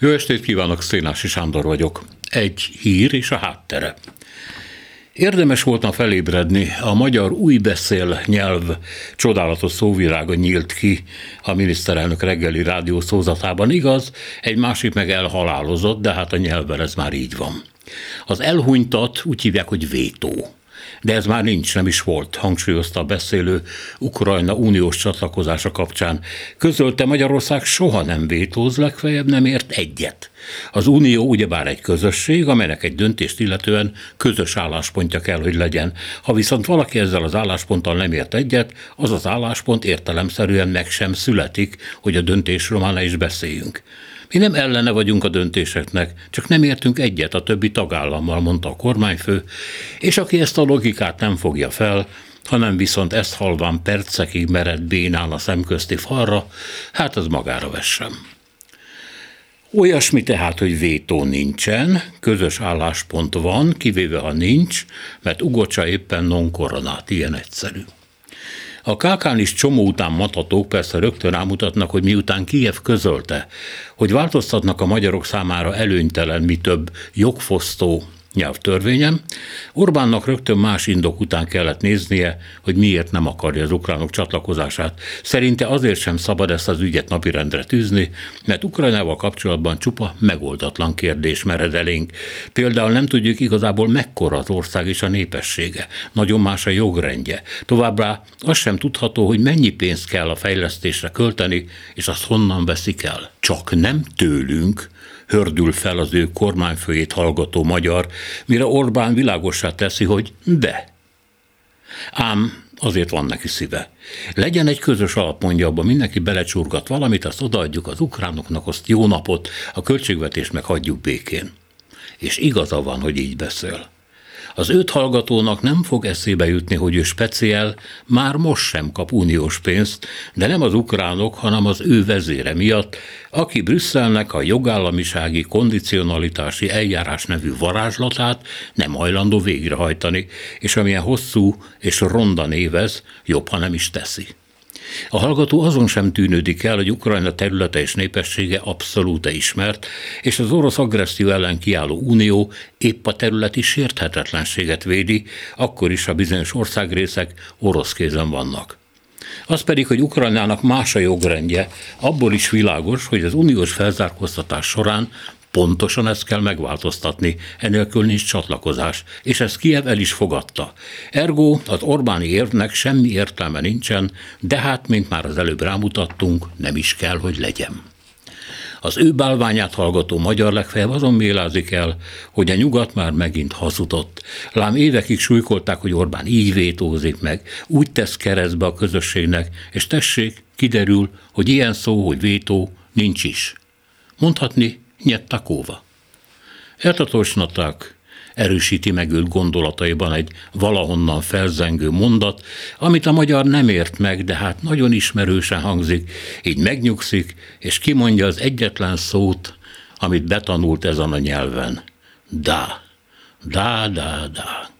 Jó estét kívánok, Szénási Sándor vagyok. Egy hír és a háttere. Érdemes volna felébredni, a magyar új beszél nyelv csodálatos szóvirága nyílt ki a miniszterelnök reggeli rádió szózatában. Igaz, egy másik meg elhalálozott, de hát a nyelvvel ez már így van. Az elhunytat úgy hívják, hogy vétó de ez már nincs, nem is volt, hangsúlyozta a beszélő Ukrajna uniós csatlakozása kapcsán. Közölte Magyarország soha nem vétóz, legfeljebb nem ért egyet. Az Unió ugyebár egy közösség, amelynek egy döntést illetően közös álláspontja kell, hogy legyen. Ha viszont valaki ezzel az állásponttal nem ért egyet, az az álláspont értelemszerűen meg sem születik, hogy a döntésről már ne is beszéljünk. Mi nem ellene vagyunk a döntéseknek, csak nem értünk egyet a többi tagállammal, mondta a kormányfő, és aki ezt a logikát nem fogja fel, hanem viszont ezt halván percekig mered bénán a szemközti falra, hát az magára vessem. Olyasmi tehát, hogy vétó nincsen, közös álláspont van, kivéve ha nincs, mert ugocsa éppen non koronát, ilyen egyszerű. A kákán is csomó után matatók persze rögtön rámutatnak, hogy miután Kiev közölte, hogy változtatnak a magyarok számára előnytelen, mi több jogfosztó nyelvtörvényem. Orbánnak rögtön más indok után kellett néznie, hogy miért nem akarja az ukránok csatlakozását. Szerinte azért sem szabad ezt az ügyet napirendre tűzni, mert Ukrajnával kapcsolatban csupa megoldatlan kérdés mered elénk. Például nem tudjuk igazából mekkora az ország és a népessége. Nagyon más a jogrendje. Továbbá az sem tudható, hogy mennyi pénzt kell a fejlesztésre költeni, és azt honnan veszik el. Csak nem tőlünk, hördül fel az ő kormányfőjét hallgató magyar, mire Orbán világosá teszi, hogy de. Ám azért van neki szíve. Legyen egy közös alap, mondja, abban mindenki belecsurgat valamit, azt odaadjuk az ukránoknak, azt jó napot, a költségvetést meg hagyjuk békén. És igaza van, hogy így beszél. Az öt hallgatónak nem fog eszébe jutni, hogy ő speciál már most sem kap uniós pénzt, de nem az ukránok, hanem az ő vezére miatt, aki Brüsszelnek a jogállamisági kondicionalitási eljárás nevű varázslatát nem hajlandó végrehajtani, és amilyen hosszú és ronda névez, jobb, ha nem is teszi. A hallgató azon sem tűnődik el, hogy Ukrajna területe és népessége abszolút ismert, és az orosz agresszió ellen kiálló unió épp a területi sérthetetlenséget védi, akkor is a bizonyos országrészek orosz kézen vannak. Az pedig, hogy Ukrajnának más a jogrendje, abból is világos, hogy az uniós felzárkóztatás során Pontosan ezt kell megváltoztatni, enélkül nincs csatlakozás, és ezt Kiev el is fogadta. Ergo az Orbáni érvnek semmi értelme nincsen, de hát, mint már az előbb rámutattunk, nem is kell, hogy legyen. Az ő bálványát hallgató magyar legfeljebb azon mélázik el, hogy a nyugat már megint hazudott. Lám évekig súlykolták, hogy Orbán így vétózik meg, úgy tesz keresztbe a közösségnek, és tessék, kiderül, hogy ilyen szó, hogy vétó, nincs is. Mondhatni, nyet takóva. Eltatosnaták erősíti meg őt gondolataiban egy valahonnan felzengő mondat, amit a magyar nem ért meg, de hát nagyon ismerősen hangzik, így megnyugszik, és kimondja az egyetlen szót, amit betanult ezen a nyelven. Da, da, da, da.